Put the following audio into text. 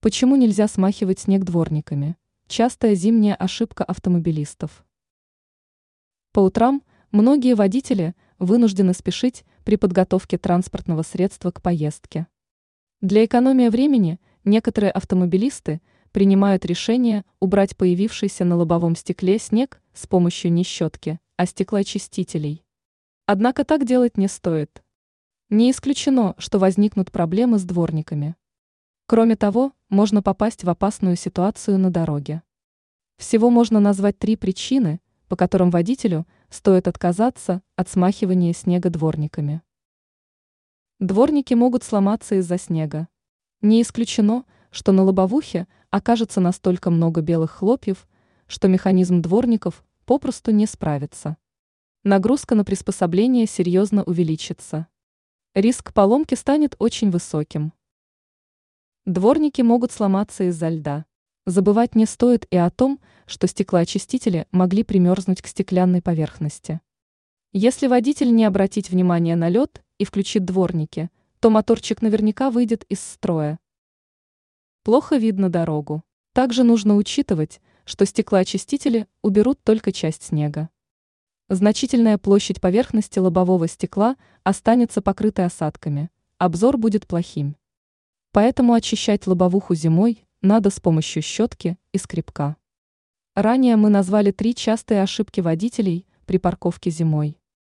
Почему нельзя смахивать снег дворниками? Частая зимняя ошибка автомобилистов. По утрам многие водители вынуждены спешить при подготовке транспортного средства к поездке. Для экономии времени некоторые автомобилисты принимают решение убрать появившийся на лобовом стекле снег с помощью не щетки, а стеклоочистителей. Однако так делать не стоит. Не исключено, что возникнут проблемы с дворниками. Кроме того, можно попасть в опасную ситуацию на дороге. Всего можно назвать три причины, по которым водителю стоит отказаться от смахивания снега дворниками. Дворники могут сломаться из-за снега. Не исключено, что на лобовухе окажется настолько много белых хлопьев, что механизм дворников попросту не справится. Нагрузка на приспособление серьезно увеличится. Риск поломки станет очень высоким. Дворники могут сломаться из-за льда. Забывать не стоит и о том, что стеклоочистители могли примерзнуть к стеклянной поверхности. Если водитель не обратить внимания на лед и включит дворники, то моторчик наверняка выйдет из строя. Плохо видно дорогу. Также нужно учитывать, что стеклоочистители уберут только часть снега. Значительная площадь поверхности лобового стекла останется покрытой осадками, обзор будет плохим. Поэтому очищать лобовуху зимой надо с помощью щетки и скребка. Ранее мы назвали три частые ошибки водителей при парковке зимой.